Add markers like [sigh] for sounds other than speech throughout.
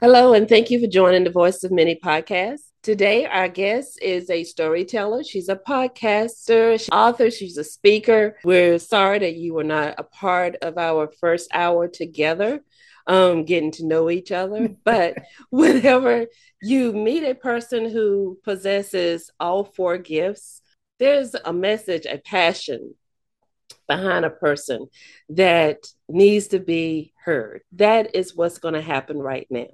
Hello, and thank you for joining the Voice of Many podcast. Today, our guest is a storyteller. She's a podcaster, she's author, she's a speaker. We're sorry that you were not a part of our first hour together, um, getting to know each other. [laughs] But whenever you meet a person who possesses all four gifts, there's a message, a passion behind a person that needs to be heard. That is what's going to happen right now.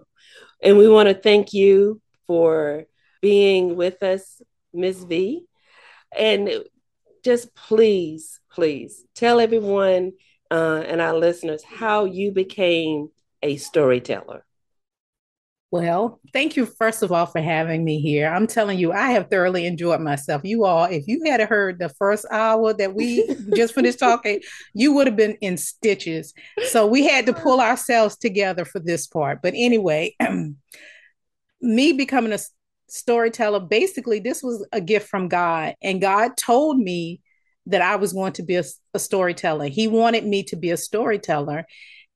And we want to thank you for being with us, Ms. V. And just please, please tell everyone uh, and our listeners how you became a storyteller. Well, thank you, first of all, for having me here. I'm telling you, I have thoroughly enjoyed myself. You all, if you had heard the first hour that we just finished talking, [laughs] you would have been in stitches. So we had to pull ourselves together for this part. But anyway, [clears throat] me becoming a storyteller, basically, this was a gift from God. And God told me that I was going to be a, a storyteller. He wanted me to be a storyteller.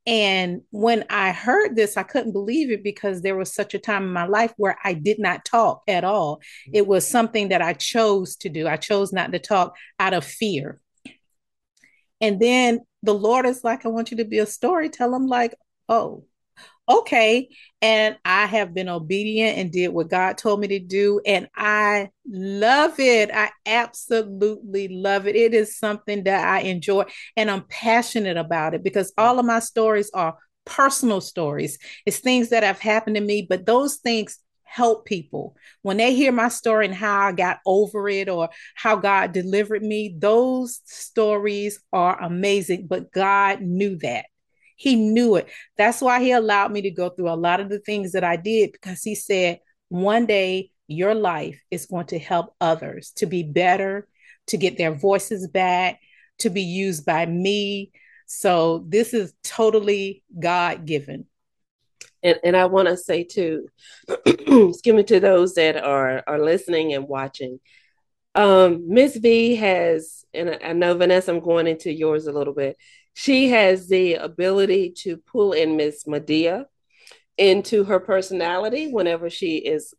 And when I heard this, I couldn't believe it because there was such a time in my life where I did not talk at all. It was something that I chose to do. I chose not to talk out of fear. And then the Lord is like, I want you to be a storyteller. I'm like, oh, okay. And I have been obedient and did what God told me to do. And I love it. I absolutely love it. It is something that I enjoy and I'm passionate about it because all of my stories are personal stories. It's things that have happened to me, but those things help people. When they hear my story and how I got over it or how God delivered me, those stories are amazing. But God knew that. He knew it. That's why he allowed me to go through a lot of the things that I did because he said, one day your life is going to help others to be better, to get their voices back, to be used by me. So this is totally God given. And, and I want to say too, [clears throat] excuse me, to those that are are listening and watching, um, Miss V has, and I know Vanessa, I'm going into yours a little bit she has the ability to pull in Miss Madea into her personality whenever she is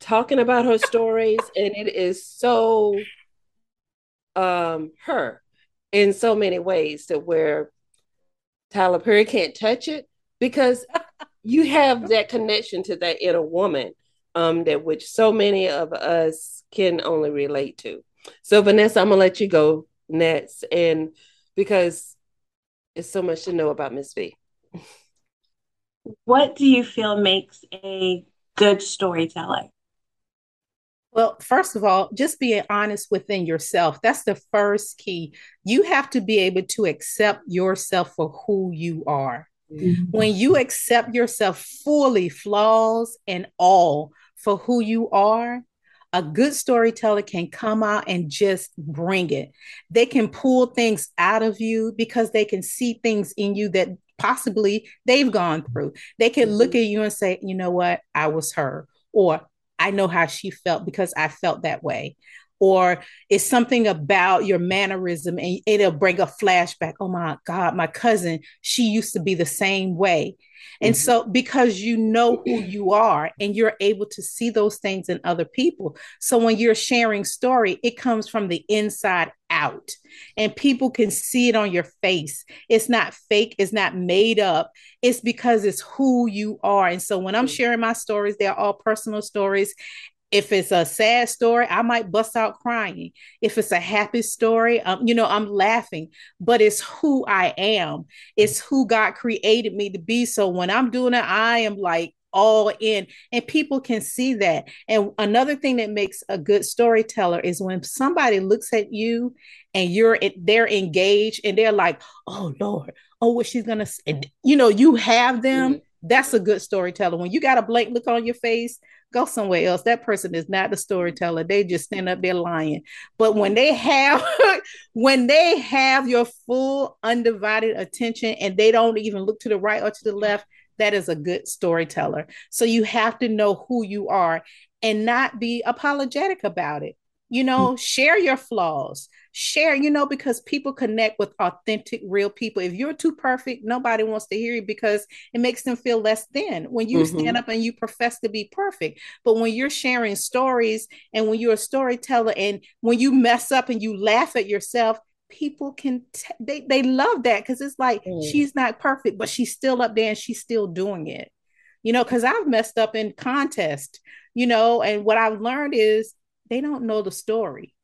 talking about her stories, [laughs] and it is so um her in so many ways that where Tyler Perry can't touch it because [laughs] you have that connection to that inner woman um that which so many of us can only relate to. So Vanessa, I'm gonna let you go next and because it's so much to know about Miss V. What do you feel makes a good storyteller? Well, first of all, just being honest within yourself. That's the first key. You have to be able to accept yourself for who you are. Mm-hmm. When you accept yourself fully, flaws and all for who you are, a good storyteller can come out and just bring it. They can pull things out of you because they can see things in you that possibly they've gone through. They can look mm-hmm. at you and say, you know what, I was her, or I know how she felt because I felt that way or it's something about your mannerism and it'll bring a flashback. Oh my God, my cousin, she used to be the same way. And mm-hmm. so, because you know who you are and you're able to see those things in other people. So, when you're sharing story, it comes from the inside out and people can see it on your face. It's not fake, it's not made up. It's because it's who you are. And so, when I'm mm. sharing my stories, they're all personal stories if it's a sad story, I might bust out crying. If it's a happy story, um, you know, I'm laughing, but it's who I am. It's who God created me to be. So when I'm doing it, I am like all in, and people can see that. And another thing that makes a good storyteller is when somebody looks at you and you're they're engaged and they're like, "Oh Lord, oh what she's gonna," say. you know, you have them. That's a good storyteller. When you got a blank look on your face, go somewhere else. That person is not the storyteller. They just stand up there lying. But when they have [laughs] when they have your full undivided attention and they don't even look to the right or to the left, that is a good storyteller. So you have to know who you are and not be apologetic about it. You know, mm-hmm. share your flaws. Share, you know, because people connect with authentic, real people. If you're too perfect, nobody wants to hear you because it makes them feel less than when you mm-hmm. stand up and you profess to be perfect. But when you're sharing stories and when you're a storyteller and when you mess up and you laugh at yourself, people can t- they they love that because it's like mm. she's not perfect, but she's still up there and she's still doing it. You know, because I've messed up in contest, you know, and what I've learned is they don't know the story.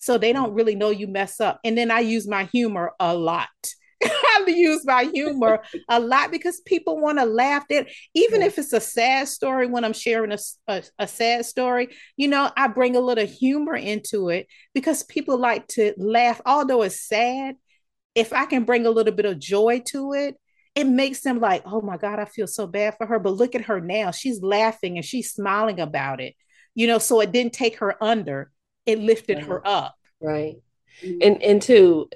So they don't really know you mess up. And then I use my humor a lot. [laughs] I use my humor a lot because people want to laugh at even if it's a sad story when I'm sharing a, a, a, sad story, you know, I bring a little humor into it because people like to laugh, although it's sad. If I can bring a little bit of joy to it, it makes them like, oh my God, I feel so bad for her. But look at her now. She's laughing and she's smiling about it you know so it didn't take her under it lifted her up. Right. Mm-hmm. and and two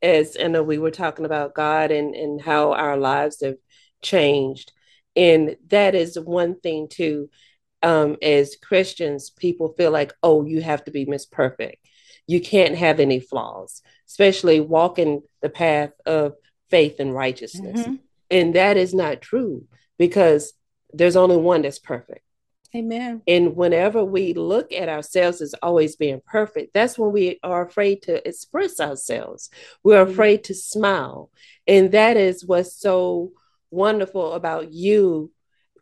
as know we were talking about God and and how our lives have changed. And that is one thing too um as Christians people feel like oh you have to be miss perfect you can't have any flaws especially walking the path of faith and righteousness. Mm-hmm. and that is not true because there's only one that's perfect Amen. And whenever we look at ourselves as always being perfect, that's when we are afraid to express ourselves. We're mm-hmm. afraid to smile. And that is what's so wonderful about you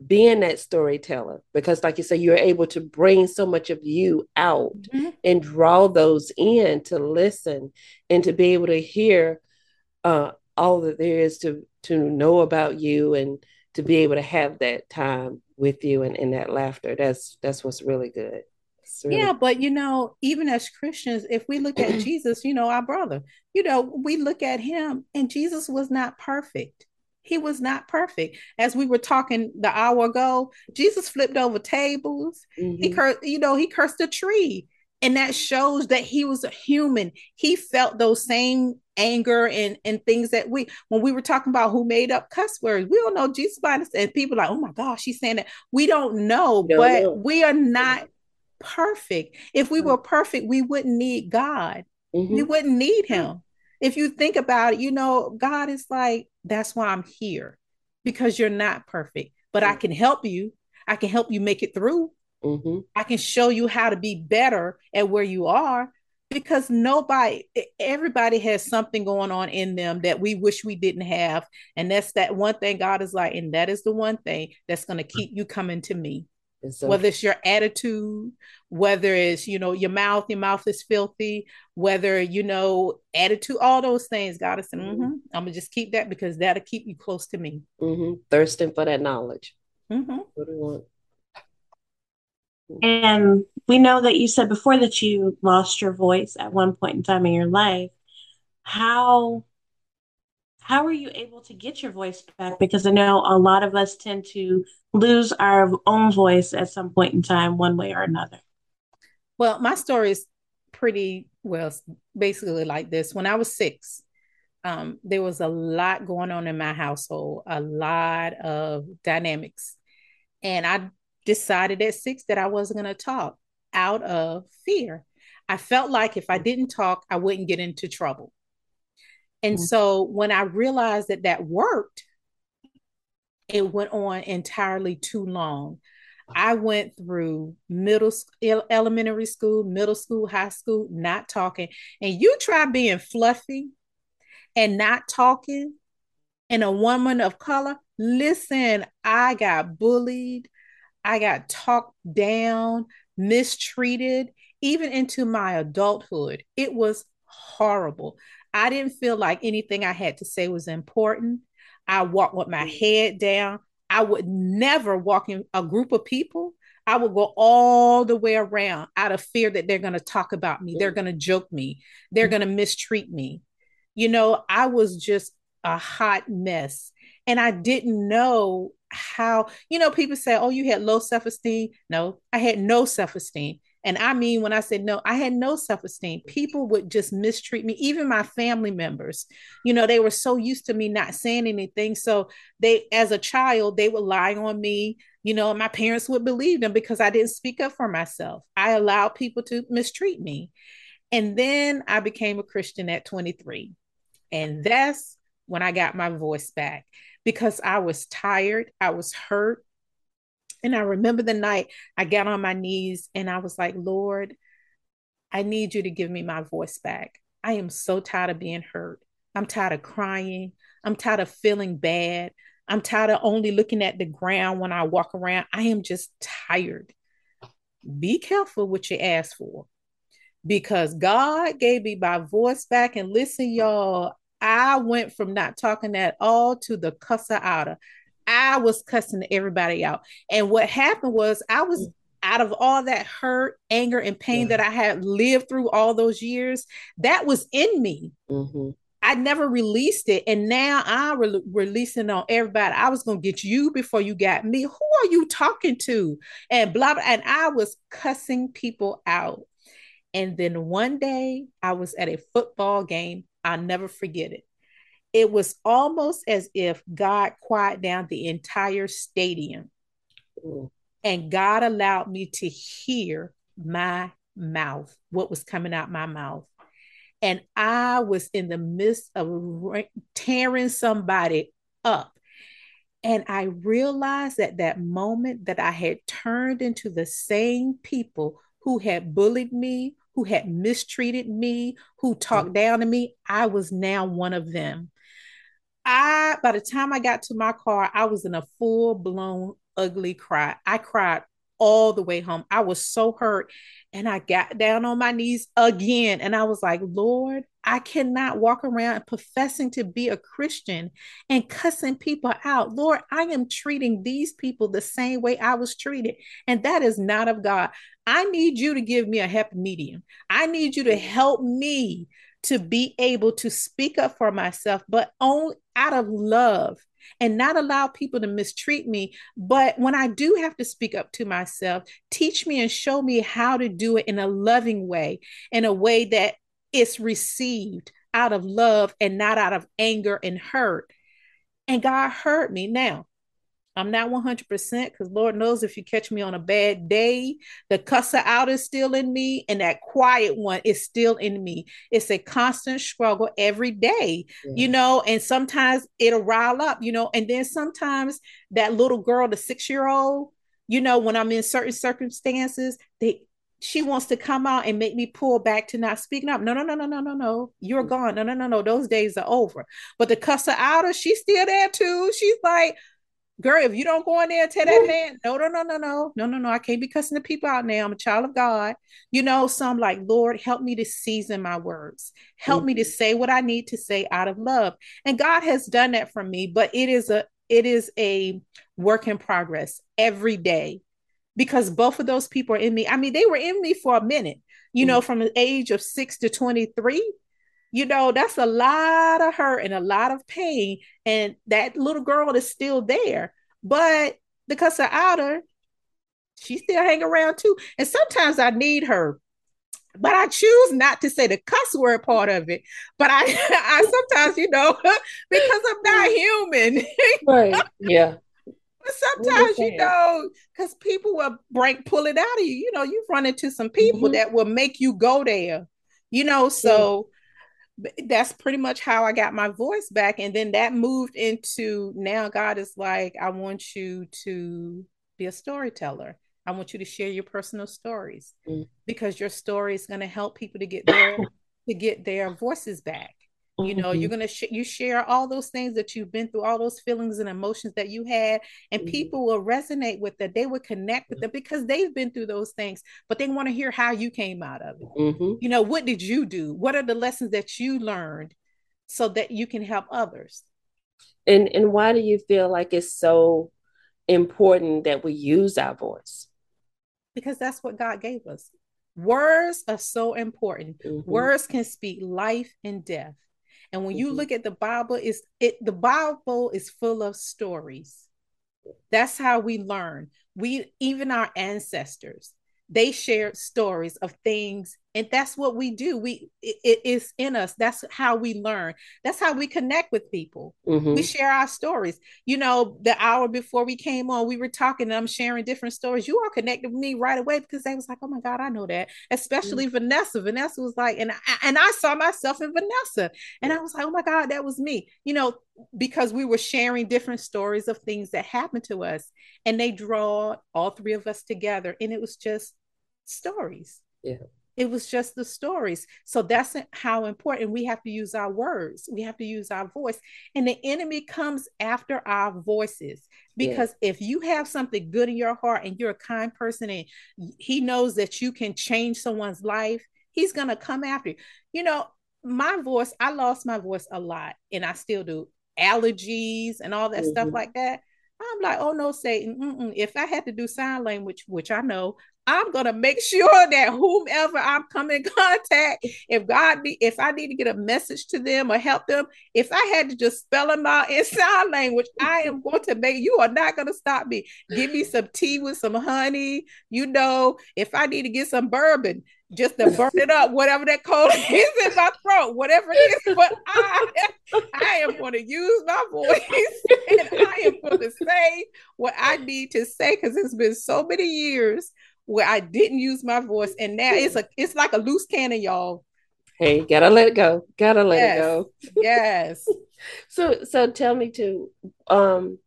being that storyteller because like you say you're able to bring so much of you out mm-hmm. and draw those in to listen and to be able to hear uh, all that there is to to know about you and to be able to have that time with you and in that laughter. That's that's what's really good. Really yeah, but you know, even as Christians, if we look at [clears throat] Jesus, you know, our brother, you know, we look at him and Jesus was not perfect. He was not perfect. As we were talking the hour ago, Jesus flipped over tables. Mm-hmm. He cursed, you know, he cursed a tree. And that shows that he was a human. He felt those same anger and and things that we when we were talking about who made up cuss words we don't know jesus by and people like oh my gosh she's saying that we don't know no, but no. we are not perfect if we were perfect we wouldn't need god mm-hmm. we wouldn't need him if you think about it you know god is like that's why i'm here because you're not perfect but mm-hmm. i can help you i can help you make it through mm-hmm. i can show you how to be better at where you are because nobody everybody has something going on in them that we wish we didn't have and that's that one thing god is like and that is the one thing that's going to keep you coming to me so whether it's your attitude whether it's you know your mouth your mouth is filthy whether you know attitude all those things god is saying mm-hmm, i'm gonna just keep that because that'll keep you close to me mm-hmm. thirsting for that knowledge mm-hmm. what do you want and we know that you said before that you lost your voice at one point in time in your life. How how are you able to get your voice back? Because I know a lot of us tend to lose our own voice at some point in time, one way or another. Well, my story is pretty well, basically like this. When I was six, um, there was a lot going on in my household, a lot of dynamics. And I decided at six that I wasn't going to talk out of fear. I felt like if I didn't talk, I wouldn't get into trouble. And mm-hmm. so when I realized that that worked, it went on entirely too long. I went through middle elementary school, middle school, high school, not talking. And you try being fluffy and not talking and a woman of color. Listen, I got bullied. I got talked down, mistreated, even into my adulthood. It was horrible. I didn't feel like anything I had to say was important. I walked with my mm. head down. I would never walk in a group of people. I would go all the way around out of fear that they're going to talk about me. They're going to joke me. They're mm. going to mistreat me. You know, I was just a hot mess. And I didn't know how you know people say oh you had low self-esteem. No i had no self-esteem. And i mean when i said no i had no self-esteem. People would just mistreat me even my family members. You know they were so used to me not saying anything. So they as a child they would lie on me you know my parents would believe them because i didn't speak up for myself. I allowed people to mistreat me. And then I became a Christian at 23. And that's when I got my voice back because I was tired, I was hurt. And I remember the night I got on my knees and I was like, Lord, I need you to give me my voice back. I am so tired of being hurt. I'm tired of crying. I'm tired of feeling bad. I'm tired of only looking at the ground when I walk around. I am just tired. Be careful what you ask for because God gave me my voice back. And listen, y'all, I went from not talking at all to the cusser outer. I was cussing everybody out. And what happened was I was out of all that hurt, anger, and pain yeah. that I had lived through all those years, that was in me. Mm-hmm. I never released it, and now I'm re- releasing on everybody. I was gonna get you before you got me. Who are you talking to? And blah blah. And I was cussing people out. And then one day I was at a football game. I'll never forget it. It was almost as if God quieted down the entire stadium. And God allowed me to hear my mouth, what was coming out my mouth. And I was in the midst of tearing somebody up. And I realized at that moment that I had turned into the same people who had bullied me, who had mistreated me, who talked mm. down to me. I was now one of them. I, by the time I got to my car, I was in a full blown ugly cry. I cried all the way home. I was so hurt. And I got down on my knees again. And I was like, Lord, I cannot walk around professing to be a Christian and cussing people out. Lord, I am treating these people the same way I was treated. And that is not of God. I need you to give me a happy medium. I need you to help me to be able to speak up for myself, but only out of love and not allow people to mistreat me. But when I do have to speak up to myself, teach me and show me how to do it in a loving way, in a way that it's received out of love and not out of anger and hurt. And God heard me. Now, I'm not 100% because Lord knows if you catch me on a bad day, the cusser out is still in me and that quiet one is still in me. It's a constant struggle every day, yeah. you know, and sometimes it'll rile up, you know, and then sometimes that little girl, the six year old, you know, when I'm in certain circumstances, they, she wants to come out and make me pull back to not speaking up. No, no, no, no, no, no, no. You're mm. gone. No, no, no, no. Those days are over. But the cusser outer, she's still there too. She's like, girl, if you don't go in there and tell that man, no, no, no, no, no, no, no, no, I can't be cussing the people out now. I'm a child of God. You know, so I'm like, Lord, help me to season my words. Help mm-hmm. me to say what I need to say out of love. And God has done that for me, but it is a it is a work in progress every day because both of those people are in me. I mean, they were in me for a minute, you mm-hmm. know, from the age of six to 23 you know, that's a lot of hurt and a lot of pain. And that little girl is still there. But because of outer, she still hang around too. And sometimes I need her. But I choose not to say the cuss word part of it. But I, [laughs] I sometimes, you know, [laughs] because I'm not human. [laughs] right. Yeah. But sometimes, you know, because people will break, pull it out of you. You know, you've run into some people mm-hmm. that will make you go there. You know, so that's pretty much how I got my voice back. And then that moved into now God is like, I want you to be a storyteller. I want you to share your personal stories mm. because your story is going to help people to get their to get their voices back you know mm-hmm. you're gonna sh- you share all those things that you've been through all those feelings and emotions that you had and mm-hmm. people will resonate with that. They will connect with them because they've been through those things but they want to hear how you came out of it. Mm-hmm. you know what did you do? What are the lessons that you learned so that you can help others? And and why do you feel like it's so important that we use our voice? Because that's what god gave us. Words are so important. Mm-hmm. words can speak life and death and when you mm-hmm. look at the Bible, it's it the Bible is full of stories. That's how we learn. We even our ancestors, they shared stories of things and that's what we do. We it, is in us. That's how we learn. That's how we connect with people. Mm-hmm. we share our stories. You know the hour before we came on we were talking and i'm sharing different stories. You all connected with me right away because they was like oh my god i know that. Especially mm-hmm. vanessa. Vanessa was like and I, and i saw myself in vanessa. And i was like oh my god that was me. You know because we were sharing different stories of things that happened to us and they draw all three of us together. And it was just stories. Yeah it was just the stories. So that's how important we have to use our words. We have to use our voice. And the enemy comes after our voices because yeah. if you have something good in your heart and you're a kind person and he knows that you can change someone's life, he's going to come after you. You know, my voice, I lost my voice a lot and I still do allergies and all that mm-hmm. stuff like that. I'm like, oh no, Satan. Mm-mm. If I had to do sign language, which I know, I'm gonna make [laughs] sure that whomever I'm coming in contact, if God be, if I need to get a message to them or help them, if I had to just spell them out in [laughs] sign language, I am going to make you are not gonna stop me. Give me some tea with some honey. You know, if I need to get some bourbon, just to burn it up, whatever that cold [laughs] is in my throat, whatever it is. But I, [laughs] I am going to use my voice [laughs] and I am going to say what I need to say because it's been so many years where I didn't use my voice, and now it's a it's like a loose cannon, y'all. Hey, gotta let it go. Gotta let yes. it go. yes. so so tell me too, um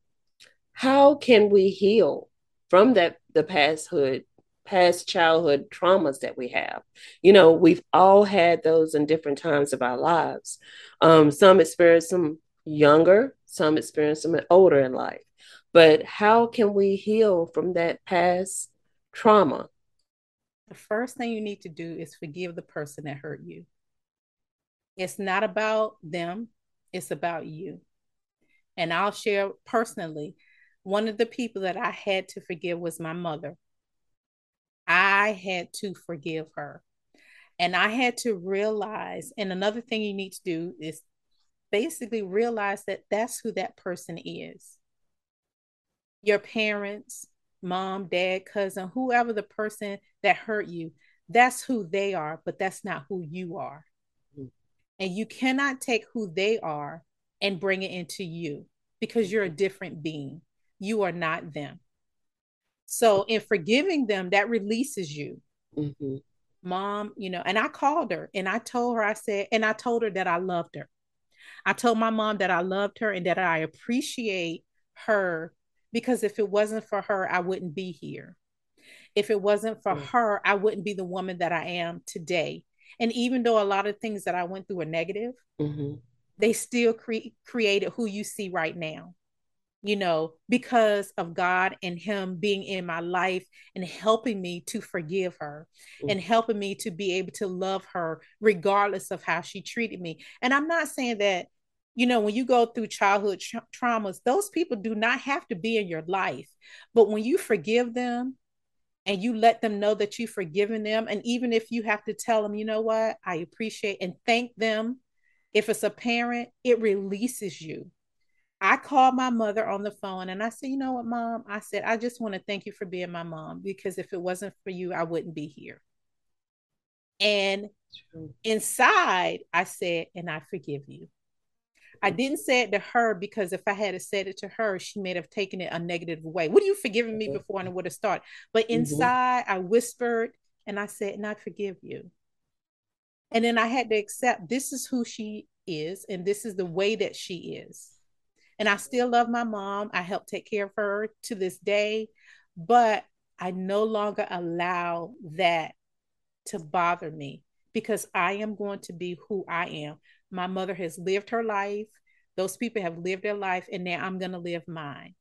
how can we heal from that the pasthood past childhood traumas that we have you know we've all had those in different times of our lives um, some experience them younger some experience them older in life but how can we heal from that past trauma? The first thing you need to do is forgive the person that hurt you. It's not about them, it's about you. And I'll share personally, one of the people that I had to forgive was my mother. I had to forgive her. And I had to realize, and another thing you need to do is basically realize that that's who that person is. Your parents, mom, dad, cousin, whoever the person that hurt you, that's who they are, but that's not who you are. Mm-hmm. And you cannot take who they are and bring it into you because you're a different being. You are not them. So, in forgiving them, that releases you. Mm-hmm. Mom, you know, and I called her and I told her, I said, and I told her that I loved her. I told my mom that I loved her and that I appreciate her because if it wasn't for her, I wouldn't be here. If it wasn't for mm. her, I wouldn't be the woman that I am today. And even though a lot of things that I went through are negative, mm-hmm. they still cre- created who you see right now. You know, because of God and Him being in my life and helping me to forgive her mm-hmm. and helping me to be able to love her regardless of how she treated me. And I'm not saying that you know, when you go through childhood tra- traumas, those people do not have to be in your life. But when you forgive them and you let them know that you've forgiven them, and even if you have to tell them, you know what, I appreciate and thank them. If it's a parent, it releases you. I called my mother on the phone and I said, you know what, mom? I said, I just want to thank you for being my mom because if it wasn't for you, I wouldn't be here. And inside, I said, and I forgive you. I didn't say it to her because if I had said it to her, she may have taken it a negative way. What are you forgiving me before and it would have started? But mm-hmm. inside, mm-hmm. I whispered and I said, and I forgive you. And then I had to accept this is who she is and this is the way that she is. And I still love my mom. I help take care of her to this day, but I no longer allow that to bother me because I am going to be who I am. My mother has lived her life. Those people have lived their life, and now I'm going to live mine.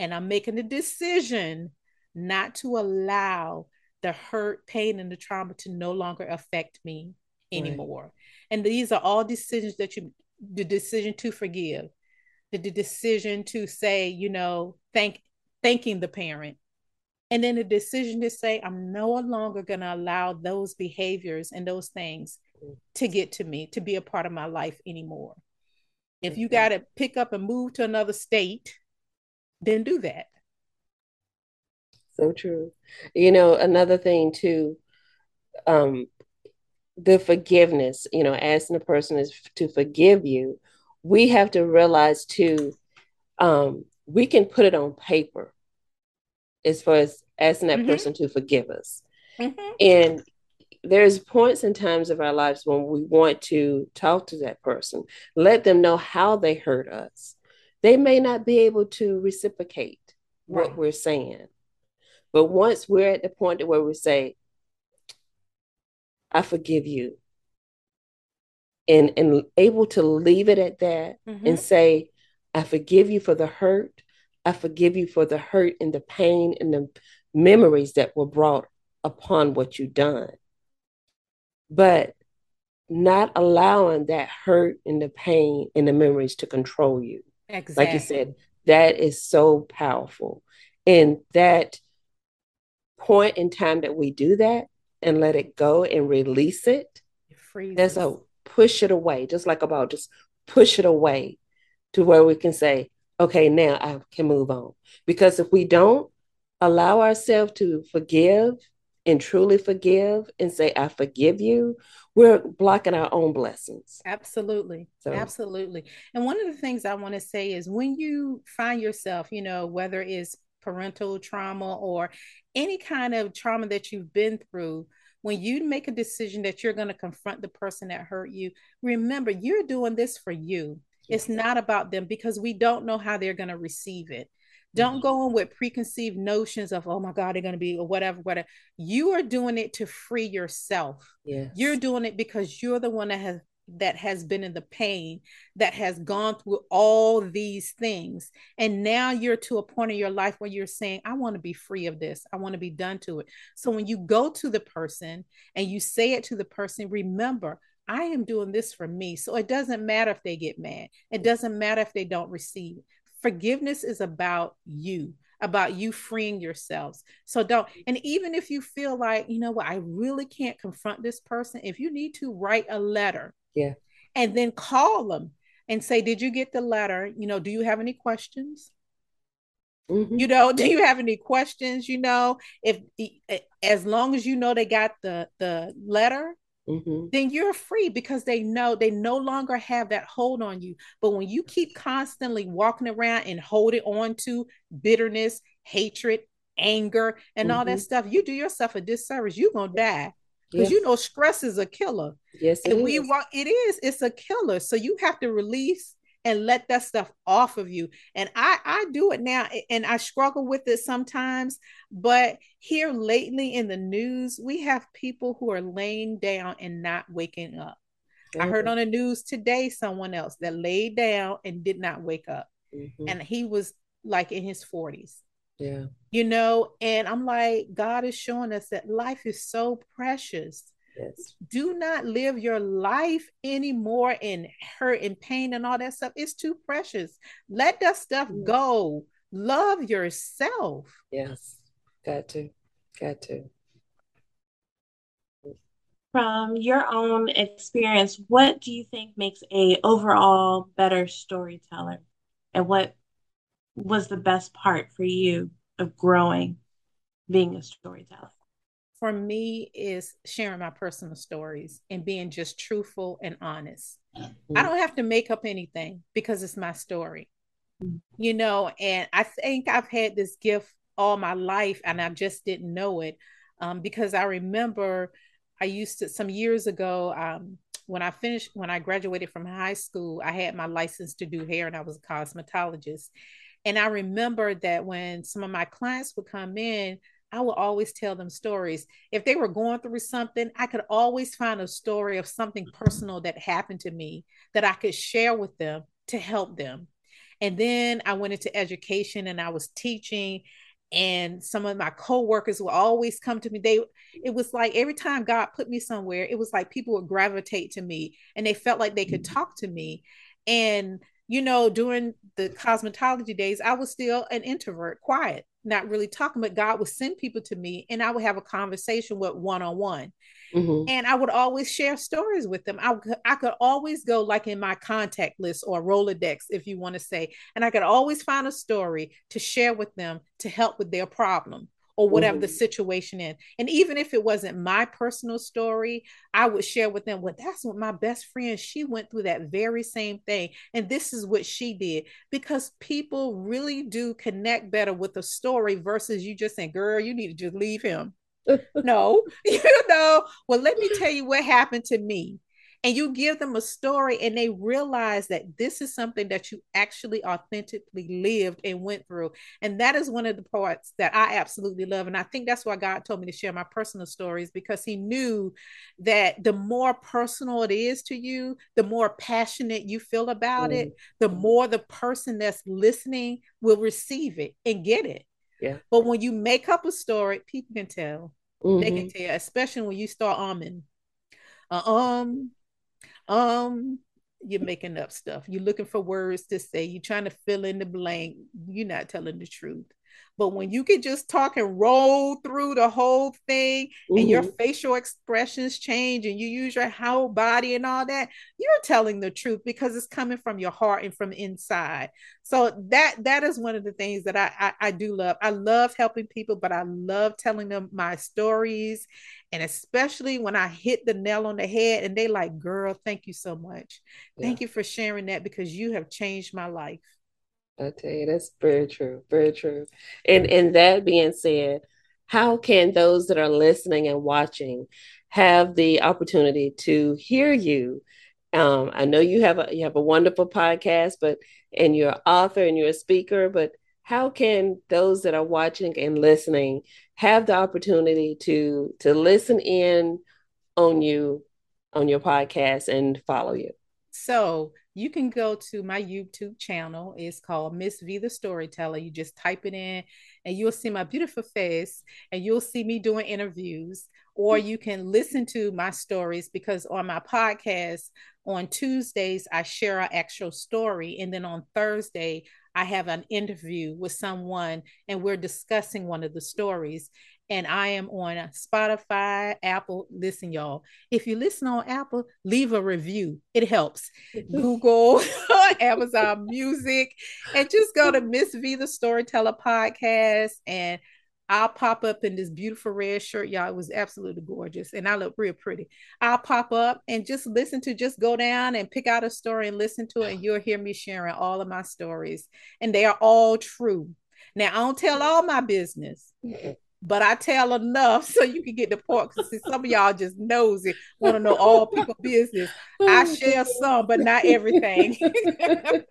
And I'm making the decision not to allow the hurt, pain, and the trauma to no longer affect me anymore. Right. And these are all decisions that you, the decision to forgive, the, the decision to say, you know, thank, thanking the parent, and then the decision to say i'm no longer going to allow those behaviors and those things to get to me, to be a part of my life anymore. If you got to pick up and move to another state, then do that. So true. You know, another thing too, um, the forgiveness, you know, asking a person is to forgive you, we have to realize too, um, we can put it on paper as far as asking that mm-hmm. person to forgive us. Mm-hmm. And there's points and times of our lives when we want to talk to that person, let them know how they hurt us. They may not be able to reciprocate right. what we're saying. But once we're at the point where we say, I forgive you, and, and able to leave it at that mm-hmm. and say, I forgive you for the hurt. I forgive you for the hurt and the pain and the memories that were brought upon what you've done. But not allowing that hurt and the pain and the memories to control you. Exactly. Like you said, that is so powerful. And that point in time that we do that and let it go and release it, it that's a push it away, just like about just push it away to where we can say, okay, now I can move on. Because if we don't allow ourselves to forgive and truly forgive and say, I forgive you, we're blocking our own blessings. Absolutely. So. Absolutely. And one of the things I want to say is when you find yourself, you know, whether it's parental trauma or any kind of trauma that you've been through, when you make a decision that you're going to confront the person that hurt you, remember you're doing this for you. It's not about them because we don't know how they're going to receive it. Don't mm-hmm. go in with preconceived notions of, oh my God, they're going to be or whatever, whatever. You are doing it to free yourself. Yes. You're doing it because you're the one that has that has been in the pain, that has gone through all these things. And now you're to a point in your life where you're saying, I want to be free of this. I want to be done to it. So when you go to the person and you say it to the person, remember, I am doing this for me. So it doesn't matter if they get mad, it doesn't matter if they don't receive. Forgiveness is about you about you freeing yourselves. So don't, and even if you feel like, you know what, I really can't confront this person, if you need to write a letter yeah. And then call them and say, Did you get the letter? You know, do you have any questions? Mm-hmm. You know, [laughs] do you have any questions? You know, if as long as you know they got the the letter, mm-hmm. then you're free because they know they no longer have that hold on you. But when you keep constantly walking around and holding on to bitterness, hatred, anger, and mm-hmm. all that mm-hmm. stuff, you do yourself a disservice. You're gonna die because you know stress is a killer. Yes, and we want it is. It's a killer. So you have to release and let that stuff off of you. And I I do it now, and I struggle with it sometimes. But here lately in the news, we have people who are laying down and not waking up. Mm-hmm. I heard on the news today someone else that laid down and did not wake up, mm-hmm. and he was like in his forties. Yeah. You know, and I'm like, God is showing us that life is so precious. Yes. Do not live your life anymore in hurt and pain and all that stuff. It's too precious. Let that stuff go. Love yourself. Yes. Got to. Got to. From your own experience, what do you think makes a overall better storyteller? And what was the best part for you of growing being a storyteller? For me, is sharing my personal stories and being just truthful and honest. Mm-hmm. I don't have to make up anything because it's my story, mm-hmm. you know. And I think I've had this gift all my life, and I just didn't know it um, because I remember I used to some years ago. Um, when I finished, when I graduated from high school, I had my license to do hair and I was a cosmetologist. And I remember that when some of my clients would come in, I would always tell them stories. If they were going through something, I could always find a story of something mm-hmm. personal that happened to me that I could share with them to help them. And then I went into education and I was teaching and some of my coworkers would always come to me they it was like every time god put me somewhere it was like people would gravitate to me and they felt like they could mm-hmm. talk to me and you know, during the cosmetology days, I was still an introvert, quiet, not really talking, but God would send people to me and I would have a conversation with one on one. And I would always share stories with them. I, I could always go like in my contact list or Rolodex, if you want to say, and I could always find a story to share with them to help with their problem or whatever mm-hmm. the situation is. And even if it wasn't my personal story, I would share with them, well, that's what my best friend, she went through that very same thing. And this is what she did. Because people really do connect better with a story versus you just saying, girl, you need to just leave him. [laughs] no, [laughs] you know, well, let me tell you what happened to me and you give them a story and they realize that this is something that you actually authentically lived and went through and that is one of the parts that i absolutely love and i think that's why god told me to share my personal stories because he knew that the more personal it is to you the more passionate you feel about mm. it the more the person that's listening will receive it and get it yeah but when you make up a story people can tell mm-hmm. they can mm-hmm. tell especially when you start umming uh, um um, you're making up stuff. You're looking for words to say. You're trying to fill in the blank. You're not telling the truth. But when you can just talk and roll through the whole thing mm-hmm. and your mm-hmm. facial expressions change and you use your whole body and all that, you're telling the truth because it's coming from your heart and from inside. So that that is one of the things that I, I, I do love. I love helping people, but I love telling them my stories. And especially when I hit the nail on the head and they like, girl, thank you so much. Yeah. Thank you for sharing that because you have changed my life. I tell you, that's very true, very true. And and that being said, how can those that are listening and watching have the opportunity to hear you? Um, I know you have a you have a wonderful podcast, but and you're an author and you're a speaker, but how can those that are watching and listening have the opportunity to to listen in on you on your podcast and follow you? So you can go to my YouTube channel. It's called Miss V the Storyteller. You just type it in and you'll see my beautiful face and you'll see me doing interviews. Or mm. you can listen to my stories because on my podcast on Tuesdays, I share an actual story. And then on Thursday, I have an interview with someone and we're discussing one of the stories and I am on Spotify, Apple. Listen, y'all, if you listen on Apple, leave a review. It helps. [laughs] Google, [laughs] Amazon Music, and just go to Miss V the Storyteller podcast and I'll pop up in this beautiful red shirt, y'all. It was absolutely gorgeous, and I look real pretty. I'll pop up and just listen to, just go down and pick out a story and listen to it, and you'll hear me sharing all of my stories, and they are all true. Now I don't tell all my business, [laughs] but I tell enough [laughs] so you can get the point. Because some of y'all just nosy, want to know all people [laughs] business. Oh, I share some, but not everything. [laughs]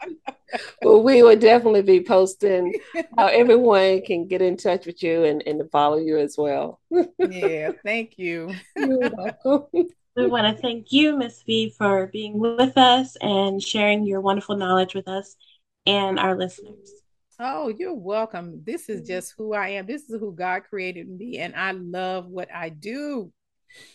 well, we will definitely be posting how everyone can get in touch with you and, and to follow you as well. yeah, thank you. You're welcome. We want to thank you, Miss V, for being with us and sharing your wonderful knowledge with us and our listeners. Oh, you're welcome. This is mm-hmm. just who I am. This is who God created me, and I love what I do.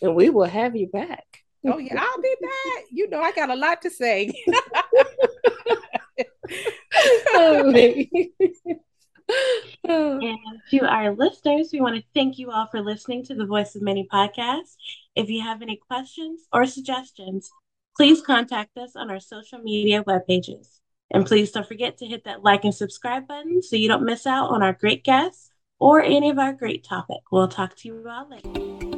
And we will have you back. Oh, yeah, I'll be back. You know, I got a lot to say. [laughs] [laughs] Oh. and to our listeners, we want to thank you all for listening to the Voice of Many podcast. If you have any questions or suggestions, please contact us on our social media web pages. And please don't forget to hit that like and subscribe button so you don't miss out on our great guests or any of our great topic. We'll talk to you all later.